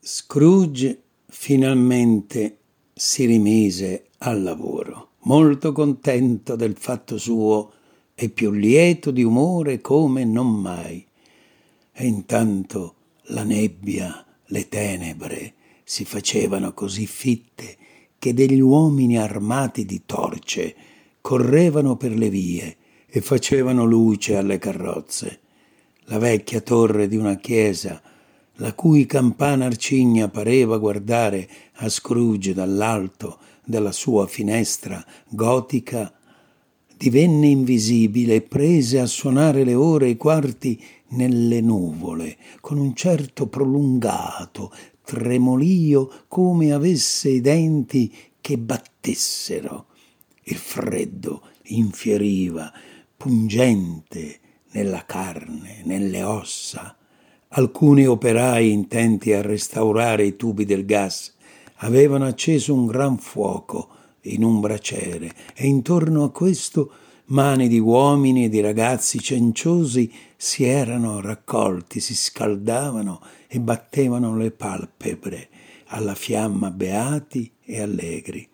Scrooge finalmente si rimise al lavoro, molto contento del fatto suo e più lieto di umore come non mai. E intanto la nebbia, le tenebre si facevano così fitte che degli uomini armati di torce correvano per le vie e facevano luce alle carrozze. La vecchia torre di una chiesa, la cui campana arcigna pareva guardare a Scrooge dall'alto della sua finestra gotica, divenne invisibile e prese a suonare le ore e i quarti nelle nuvole, con un certo prolungato tremolio come avesse i denti che battessero. Il freddo infieriva, pungente nella carne, nelle ossa. Alcuni operai intenti a restaurare i tubi del gas avevano acceso un gran fuoco in un braciere e intorno a questo mani di uomini e di ragazzi cenciosi si erano raccolti, si scaldavano e battevano le palpebre alla fiamma beati e allegri.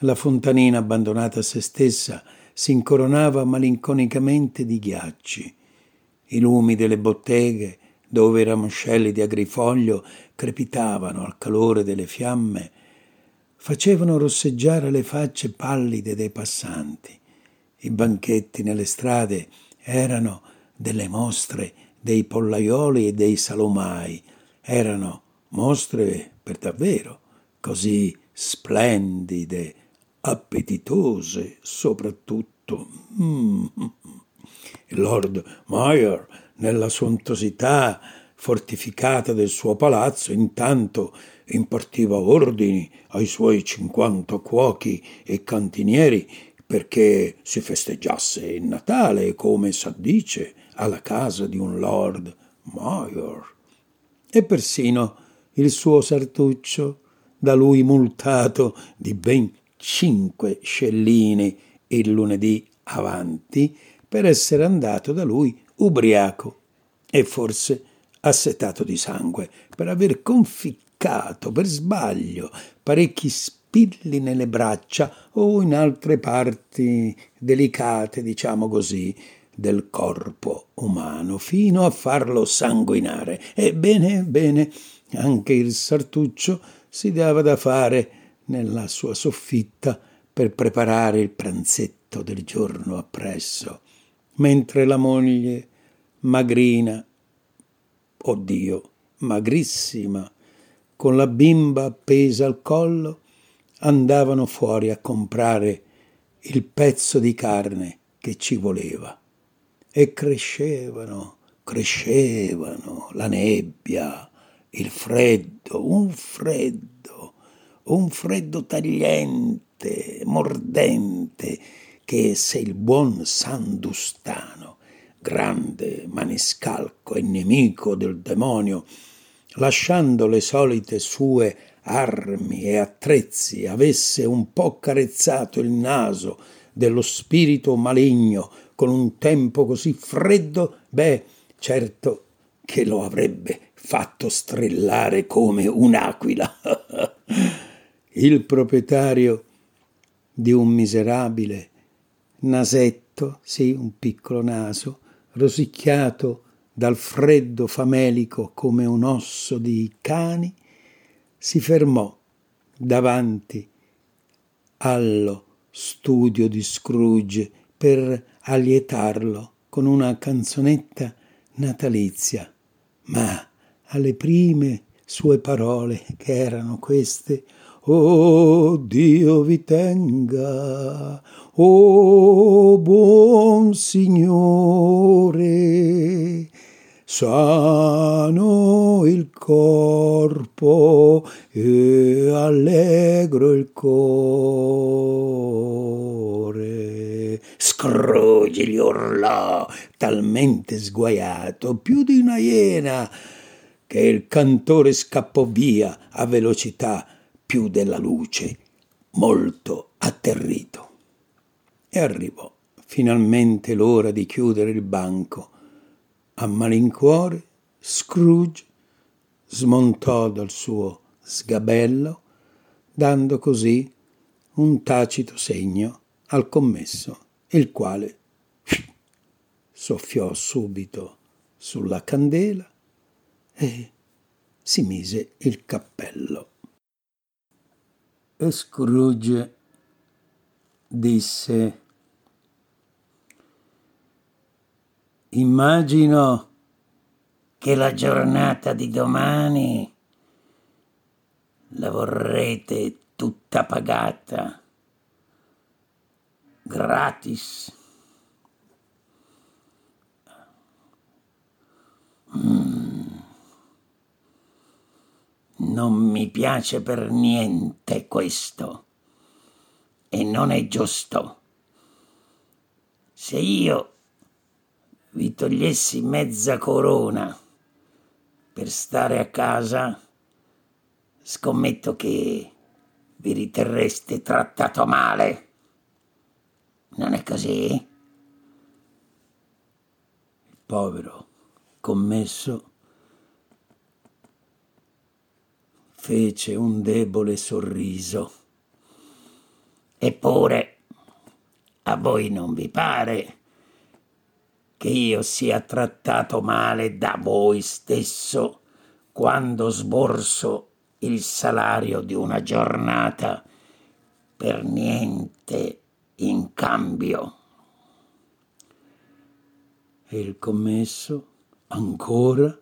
La fontanina abbandonata a se stessa si incoronava malinconicamente di ghiacci. I lumi delle botteghe, dove i ramoscelli di agrifoglio crepitavano al calore delle fiamme, facevano rosseggiare le facce pallide dei passanti. I banchetti nelle strade erano delle mostre dei pollaioli e dei salomai, erano mostre per davvero, così splendide, appetitose soprattutto. Mm. Lord Mayer, nella sontuosità fortificata del suo palazzo, intanto impartiva ordini ai suoi cinquanta cuochi e cantinieri perché si festeggiasse il Natale, come s'addice, alla casa di un Lord Mayer. E persino il suo sartuccio, da lui multato di ben cinque scellini il lunedì avanti per essere andato da lui ubriaco e forse assetato di sangue per aver conficcato per sbaglio parecchi spilli nelle braccia o in altre parti delicate, diciamo così, del corpo umano, fino a farlo sanguinare. Ebbene, bene, anche il sartuccio si dava da fare nella sua soffitta per preparare il pranzetto del giorno appresso, mentre la moglie, magrina, oddio, magrissima, con la bimba appesa al collo, andavano fuori a comprare il pezzo di carne che ci voleva. E crescevano, crescevano la nebbia, il freddo, un freddo, un freddo tagliente, mordente, che se il buon Sandustano, grande maniscalco e nemico del demonio, lasciando le solite sue armi e attrezzi, avesse un po' carezzato il naso dello spirito maligno con un tempo così freddo, beh, certo che lo avrebbe fatto strillare come un'aquila. il proprietario di un miserabile nasetto, sì, un piccolo naso, rosicchiato dal freddo famelico come un osso di cani, si fermò davanti allo studio di Scrooge per allietarlo con una canzonetta natalizia, ma alle prime sue parole, che erano queste, Oh Dio vi tenga, oh buon Signore, sano il corpo e allegro il cuore. Scrooge gli urlò, talmente sguaiato, più di una iena, che il cantore scappò via a velocità più della luce, molto atterrito. E arrivò finalmente l'ora di chiudere il banco a malincuore, Scrooge smontò dal suo sgabello, dando così un tacito segno al commesso, il quale soffiò subito sulla candela e si mise il cappello. E Scrooge disse Immagino che la giornata di domani la vorrete tutta pagata, gratis. Mm. Non mi piace per niente questo e non è giusto. Se io vi togliessi mezza corona per stare a casa, scommetto che vi riterreste trattato male. Non è così? Il povero commesso fece un debole sorriso. Eppure, a voi non vi pare che io sia trattato male da voi stesso quando sborso il salario di una giornata per niente in cambio. E il commesso, ancora,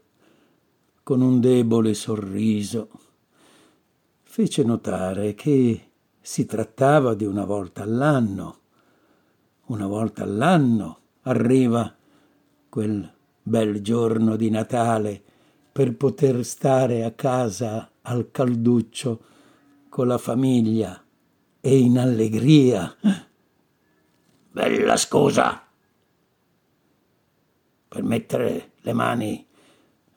con un debole sorriso, fece notare che si trattava di una volta all'anno. Una volta all'anno arriva quel bel giorno di Natale per poter stare a casa al calduccio con la famiglia e in allegria. Bella scusa per mettere le mani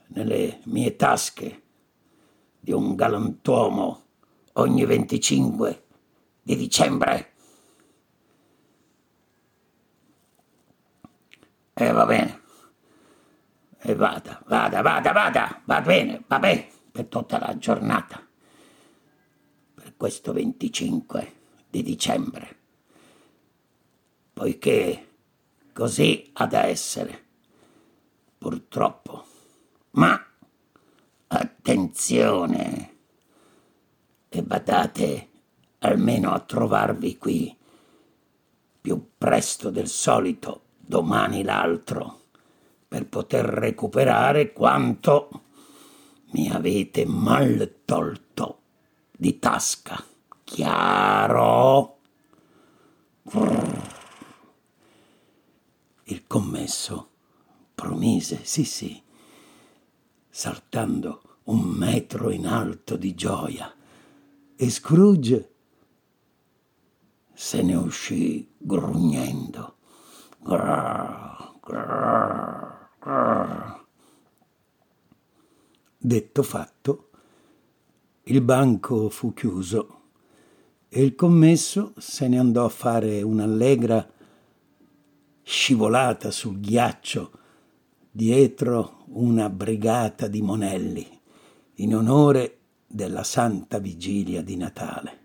nelle mie tasche di un galantuomo ogni 25 di dicembre. E va bene. E vada, vada, vada, vada, va bene, va bene per tutta la giornata, per questo 25 di dicembre, poiché così ha da essere, purtroppo. Ma attenzione e badate almeno a trovarvi qui più presto del solito domani l'altro per poter recuperare quanto mi avete mal tolto di tasca. Chiaro? Il commesso promise, sì sì, saltando un metro in alto di gioia, e Scrooge se ne uscì grugnendo. Detto fatto, il banco fu chiuso e il commesso se ne andò a fare un'allegra scivolata sul ghiaccio dietro una brigata di monelli in onore della santa vigilia di Natale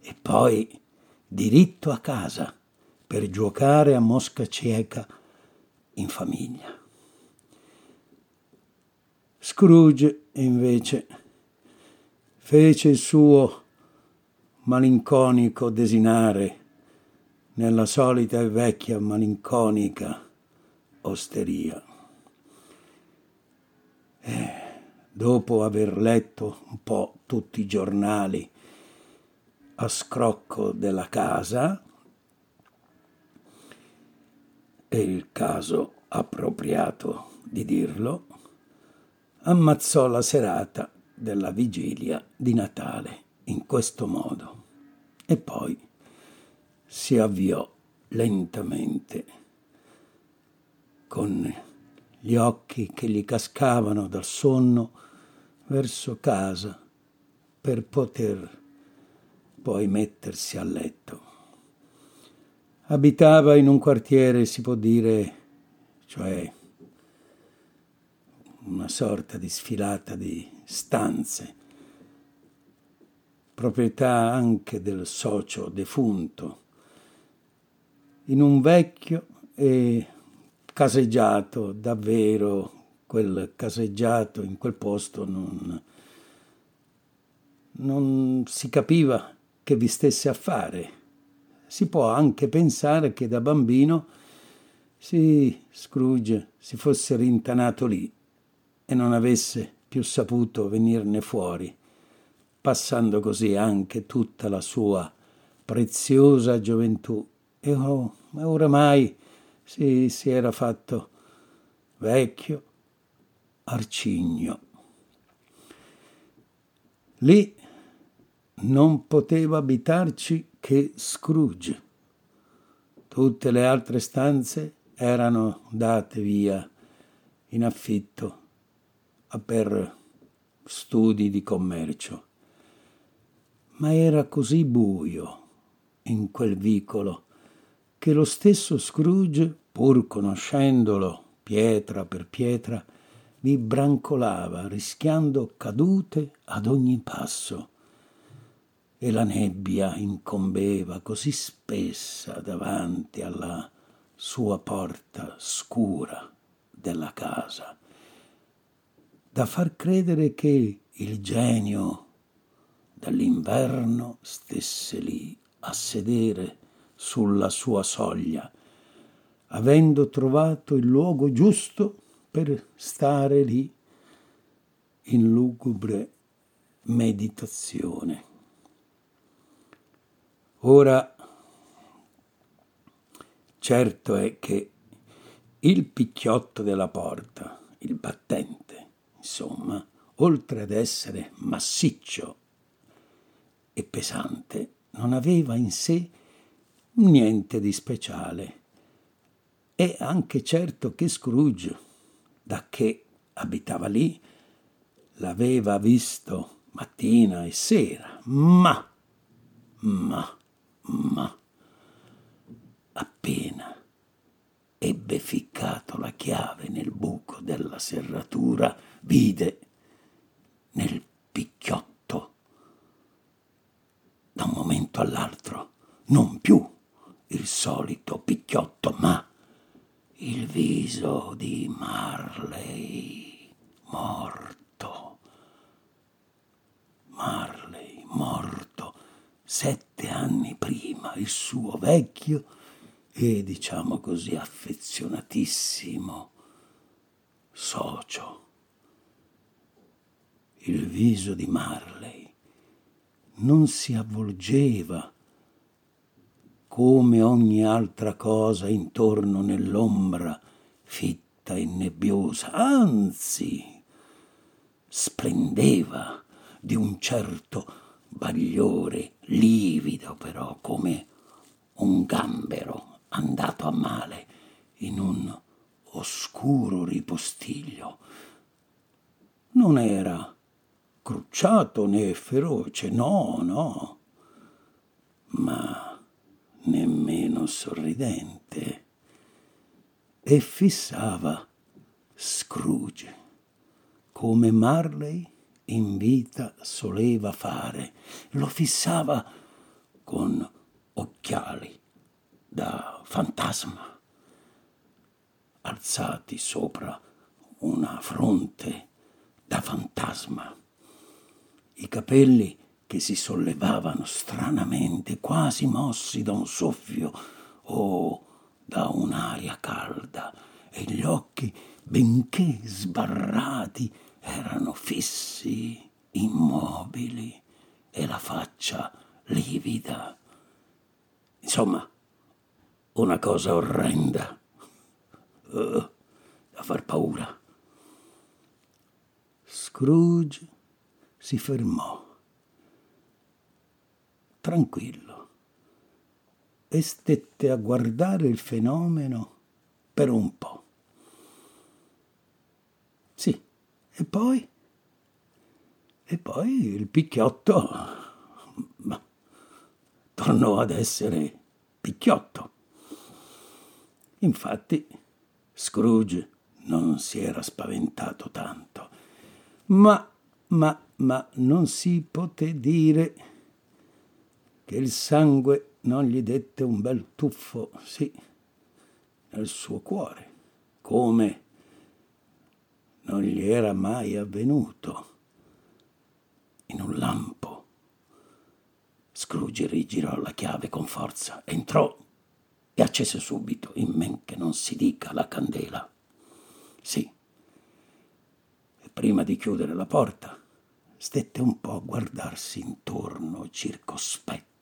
e poi diritto a casa per giocare a mosca cieca in famiglia. Scrooge, invece, fece il suo malinconico desinare nella solita e vecchia malinconica osteria. E dopo aver letto un po' tutti i giornali a scrocco della casa, è il caso appropriato di dirlo, ammazzò la serata della vigilia di Natale in questo modo. E poi si avviò lentamente con gli occhi che gli cascavano dal sonno verso casa per poter poi mettersi a letto. Abitava in un quartiere, si può dire, cioè una sorta di sfilata di stanze, proprietà anche del socio defunto, in un vecchio e caseggiato, davvero quel caseggiato in quel posto non, non si capiva che vi stesse a fare. Si può anche pensare che da bambino sì, Scrooge si fosse rintanato lì e non avesse più saputo venirne fuori, passando così anche tutta la sua preziosa gioventù. E oh, oramai si, si era fatto vecchio, arcigno. Lì non poteva abitarci che Scrooge. Tutte le altre stanze erano date via in affitto per studi di commercio. Ma era così buio in quel vicolo che lo stesso Scrooge, pur conoscendolo pietra per pietra, vi brancolava, rischiando cadute ad ogni passo. E la nebbia incombeva così spessa davanti alla sua porta scura della casa, da far credere che il genio dall'inverno stesse lì a sedere sulla sua soglia, avendo trovato il luogo giusto per stare lì in lugubre meditazione. Ora Certo è che il picchiotto della porta, il battente, insomma, oltre ad essere massiccio e pesante, non aveva in sé niente di speciale. È anche certo che Scrooge, da che abitava lì, l'aveva visto mattina e sera, ma, ma, ma, appena ebbe ficcato la chiave nel buco della serratura, vide nel picchiotto, da un momento all'altro, non più il solito picchiotto, ma il viso di Marley morto. Marley morto sette anni prima, il suo vecchio e diciamo così affezionatissimo socio. Il viso di Marley non si avvolgeva come ogni altra cosa intorno nell'ombra fitta e nebbiosa, anzi splendeva di un certo bagliore livido però come un gambero andato a male in un oscuro ripostiglio. Non era crucciato né feroce, no, no, ma nemmeno sorridente. E fissava Scrooge, come Marley in vita soleva fare. Lo fissava con occhiali da fantasma, alzati sopra una fronte da fantasma, i capelli che si sollevavano stranamente, quasi mossi da un soffio o da un'aria calda, e gli occhi, benché sbarrati, erano fissi, immobili, e la faccia livida. Insomma, una cosa orrenda, uh, da far paura. Scrooge si fermò, tranquillo, e stette a guardare il fenomeno per un po'. Sì, e poi? E poi il picchiotto ma, tornò ad essere picchiotto. Infatti, Scrooge non si era spaventato tanto, ma ma, ma non si poté dire che il sangue non gli dette un bel tuffo, sì, nel suo cuore, come non gli era mai avvenuto in un lampo. Scrooge rigirò la chiave con forza, entrò e accese subito, in men che non si dica, la candela. Sì. E prima di chiudere la porta, stette un po' a guardarsi intorno, circospetto.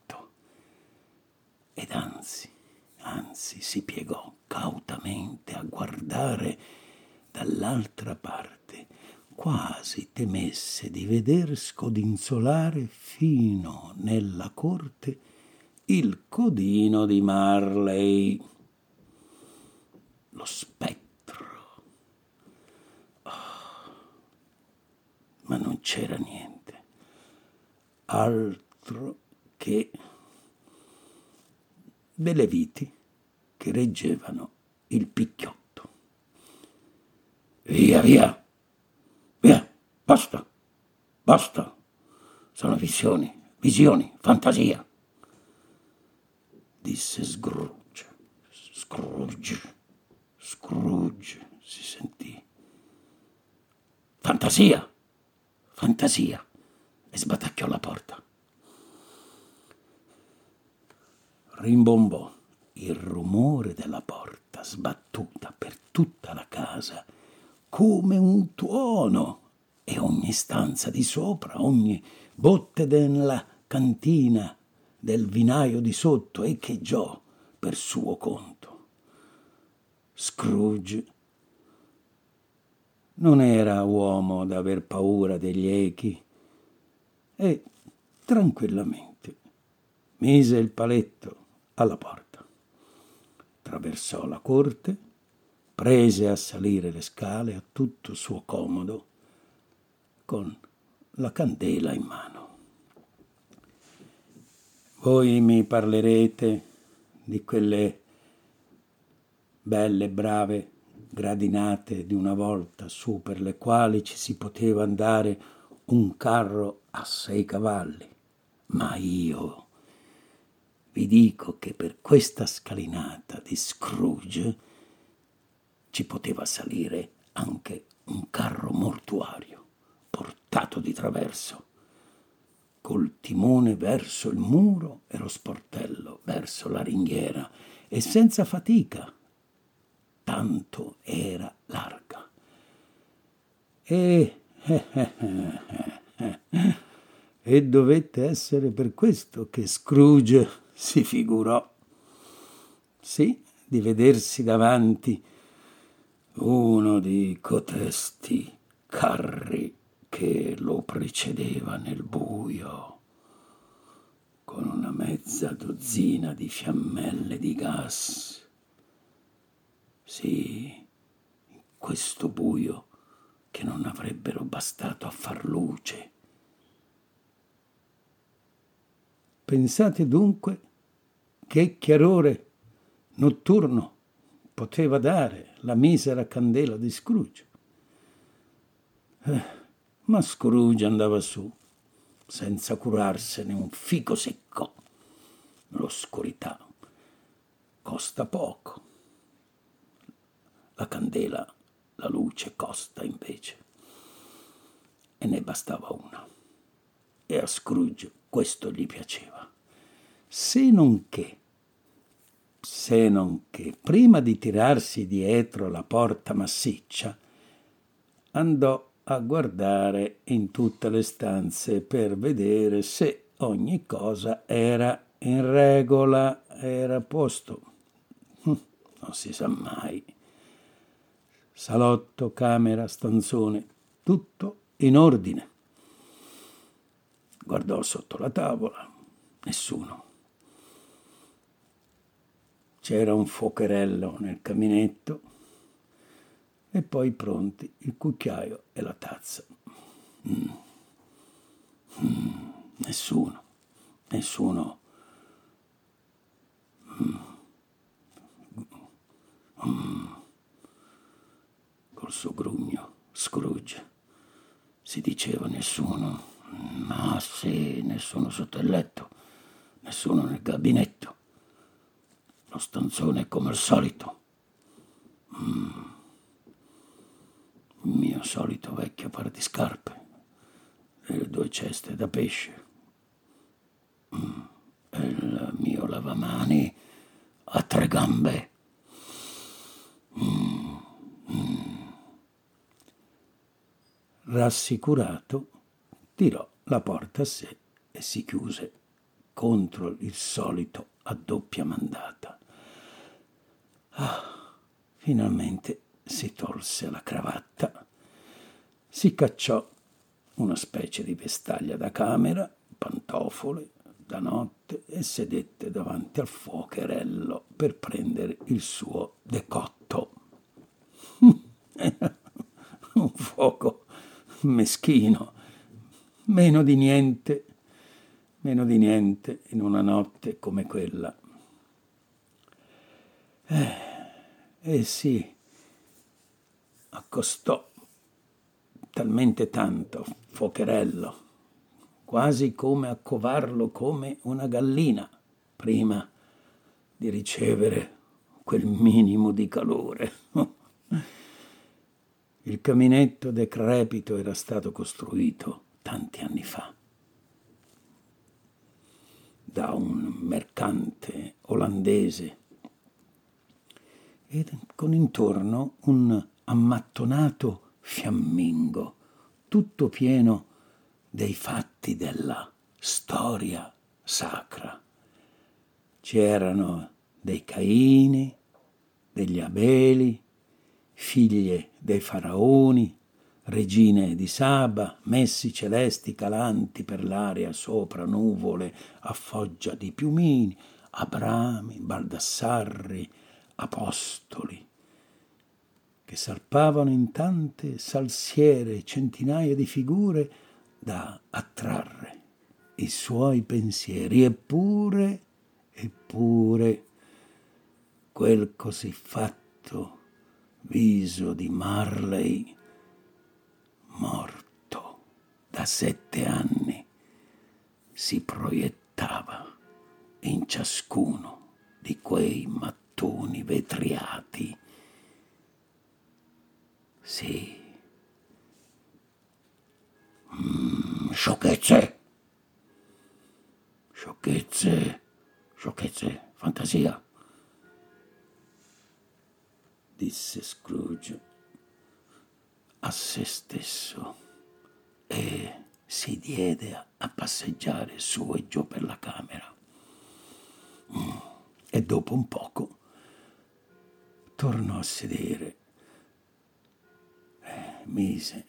Ed anzi, anzi, si piegò cautamente a guardare dall'altra parte, quasi temesse di veder scodinzolare fino nella corte il codino di Marley. Lo spettro. Oh, ma non c'era niente. Altro che delle viti che reggevano il picchiotto. Via, via, via, basta, basta. Sono visioni, visioni, fantasia disse Scrooge. Scrooge, Scrooge, si sentì. Fantasia, fantasia, e sbatacchiò la porta. Rimbombò il rumore della porta sbattuta per tutta la casa come un tuono e ogni stanza di sopra, ogni botte della cantina del vinaio di sotto echeggiò per suo conto. Scrooge non era uomo da aver paura degli echi e tranquillamente mise il paletto alla porta, attraversò la corte, prese a salire le scale a tutto suo comodo con la candela in mano. Voi mi parlerete di quelle belle, brave gradinate di una volta su per le quali ci si poteva andare un carro a sei cavalli, ma io vi dico che per questa scalinata di Scrooge ci poteva salire anche un carro mortuario portato di traverso col timone verso il muro e lo sportello verso la ringhiera e senza fatica, tanto era larga. E, e dovette essere per questo che Scrooge si figurò, sì, di vedersi davanti uno di cotesti carri che lo precedeva nel buio, con una mezza dozzina di fiammelle di gas. Sì, in questo buio che non avrebbero bastato a far luce. Pensate dunque che chiarore notturno poteva dare la misera candela di Scrooge. Eh, ma Scrooge andava su, senza curarsene un fico secco. L'oscurità costa poco. La candela, la luce costa invece. E ne bastava una. E a Scrooge questo gli piaceva. Se non che, se non che, prima di tirarsi dietro la porta massiccia, andò a guardare in tutte le stanze per vedere se ogni cosa era in regola, era a posto. Hm, non si sa mai. Salotto, camera, stanzone, tutto in ordine. Guardò sotto la tavola, nessuno. C'era un fuocherello nel caminetto e poi pronti il cucchiaio e la tazza. Mm. Mm. Nessuno, nessuno. Mm. Col suo grugno, Scrooge si diceva nessuno. Ma sì, nessuno sotto il letto, nessuno nel gabinetto. Lo stanzone come al solito. Mm. Il mio solito vecchio par di scarpe e le due ceste da pesce. Mm. E il mio lavamani a tre gambe. Mm. Mm. Rassicurato, tirò la porta a sé e si chiuse contro il solito a doppia mandata. Ah, finalmente si tolse la cravatta, si cacciò una specie di vestaglia da camera, pantofole da notte e sedette davanti al fuocherello per prendere il suo decotto. Un fuoco meschino, meno di niente, meno di niente in una notte come quella. Eh, eh sì, accostò talmente tanto Focherello, quasi come a covarlo come una gallina, prima di ricevere quel minimo di calore. Il caminetto decrepito era stato costruito tanti anni fa da un mercante olandese e con intorno un ammattonato fiammingo, tutto pieno dei fatti della storia sacra. C'erano dei Caini, degli Abeli, figlie dei faraoni, regine di Saba, messi celesti calanti per l'aria sopra nuvole a foggia di piumini, Abrami, Baldassarri, apostoli, che salpavano in tante salsiere centinaia di figure da attrarre i suoi pensieri, eppure, eppure, quel così fatto viso di Marley morto da sette anni, si proiettava in ciascuno di quei mattoni vetriati. Sì. Mm, sciocchezze. Sciocchezze. Sciocchezze. Fantasia. Disse Scrooge a se stesso e si diede a passeggiare su e giù per la camera. Mm. E dopo un poco tornò a sedere, e mise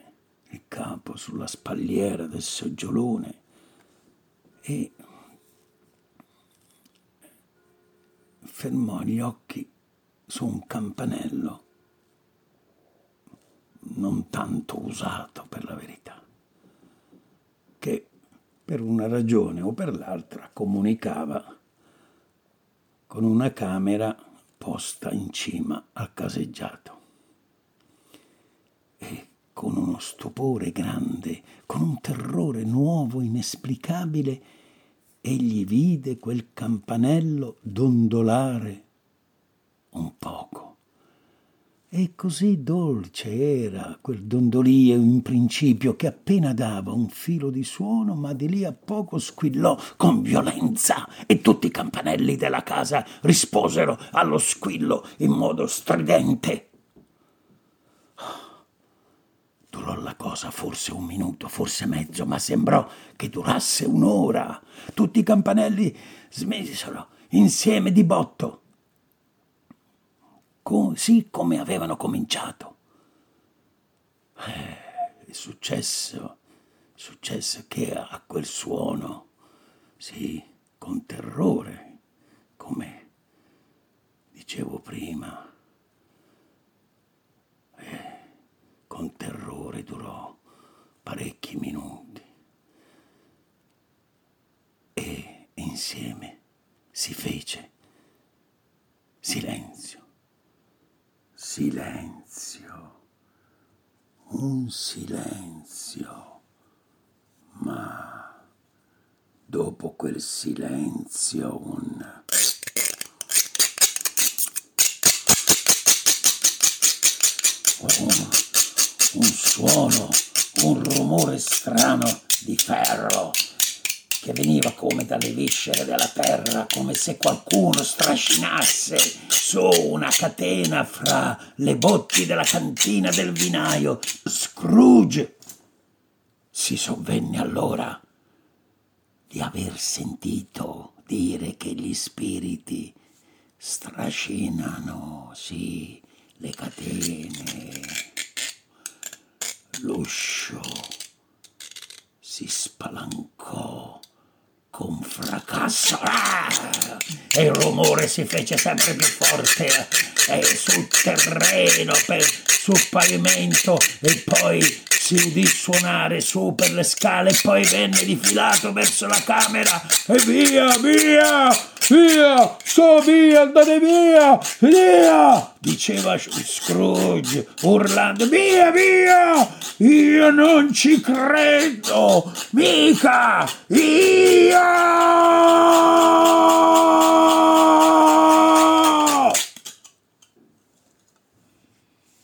il capo sulla spalliera del seggiolone e fermò gli occhi su un campanello non tanto usato per la verità, che per una ragione o per l'altra comunicava con una camera posta in cima al caseggiato. E con uno stupore grande, con un terrore nuovo, inesplicabile, egli vide quel campanello dondolare un poco e così dolce era quel dondolio in principio che appena dava un filo di suono, ma di lì a poco squillò con violenza e tutti i campanelli della casa risposero allo squillo in modo stridente. Durò la cosa forse un minuto, forse mezzo, ma sembrò che durasse un'ora. Tutti i campanelli smisero insieme di botto così come avevano cominciato. Eh, è successo, è successo che a quel suono, sì, con terrore, come dicevo prima, eh, con terrore durò parecchi minuti e insieme si fece silenzio silenzio, un silenzio Ma dopo quel silenzio un... Un, un suono, un rumore strano di ferro che veniva come dalle viscere della terra, come se qualcuno strascinasse su una catena fra le botti della cantina del vinaio. Scrooge si sovvenne allora di aver sentito dire che gli spiriti strascinano, sì, le catene. L'uscio si spalancò con fracasso ah! e il rumore si fece sempre più forte e sul terreno, per, sul pavimento e poi si udì suonare su per le scale e poi venne difilato verso la camera e via, via, Via! Sto via! Andate via! Via! Diceva Scrooge, urlando. Via, via! Io non ci credo! Mica! Io!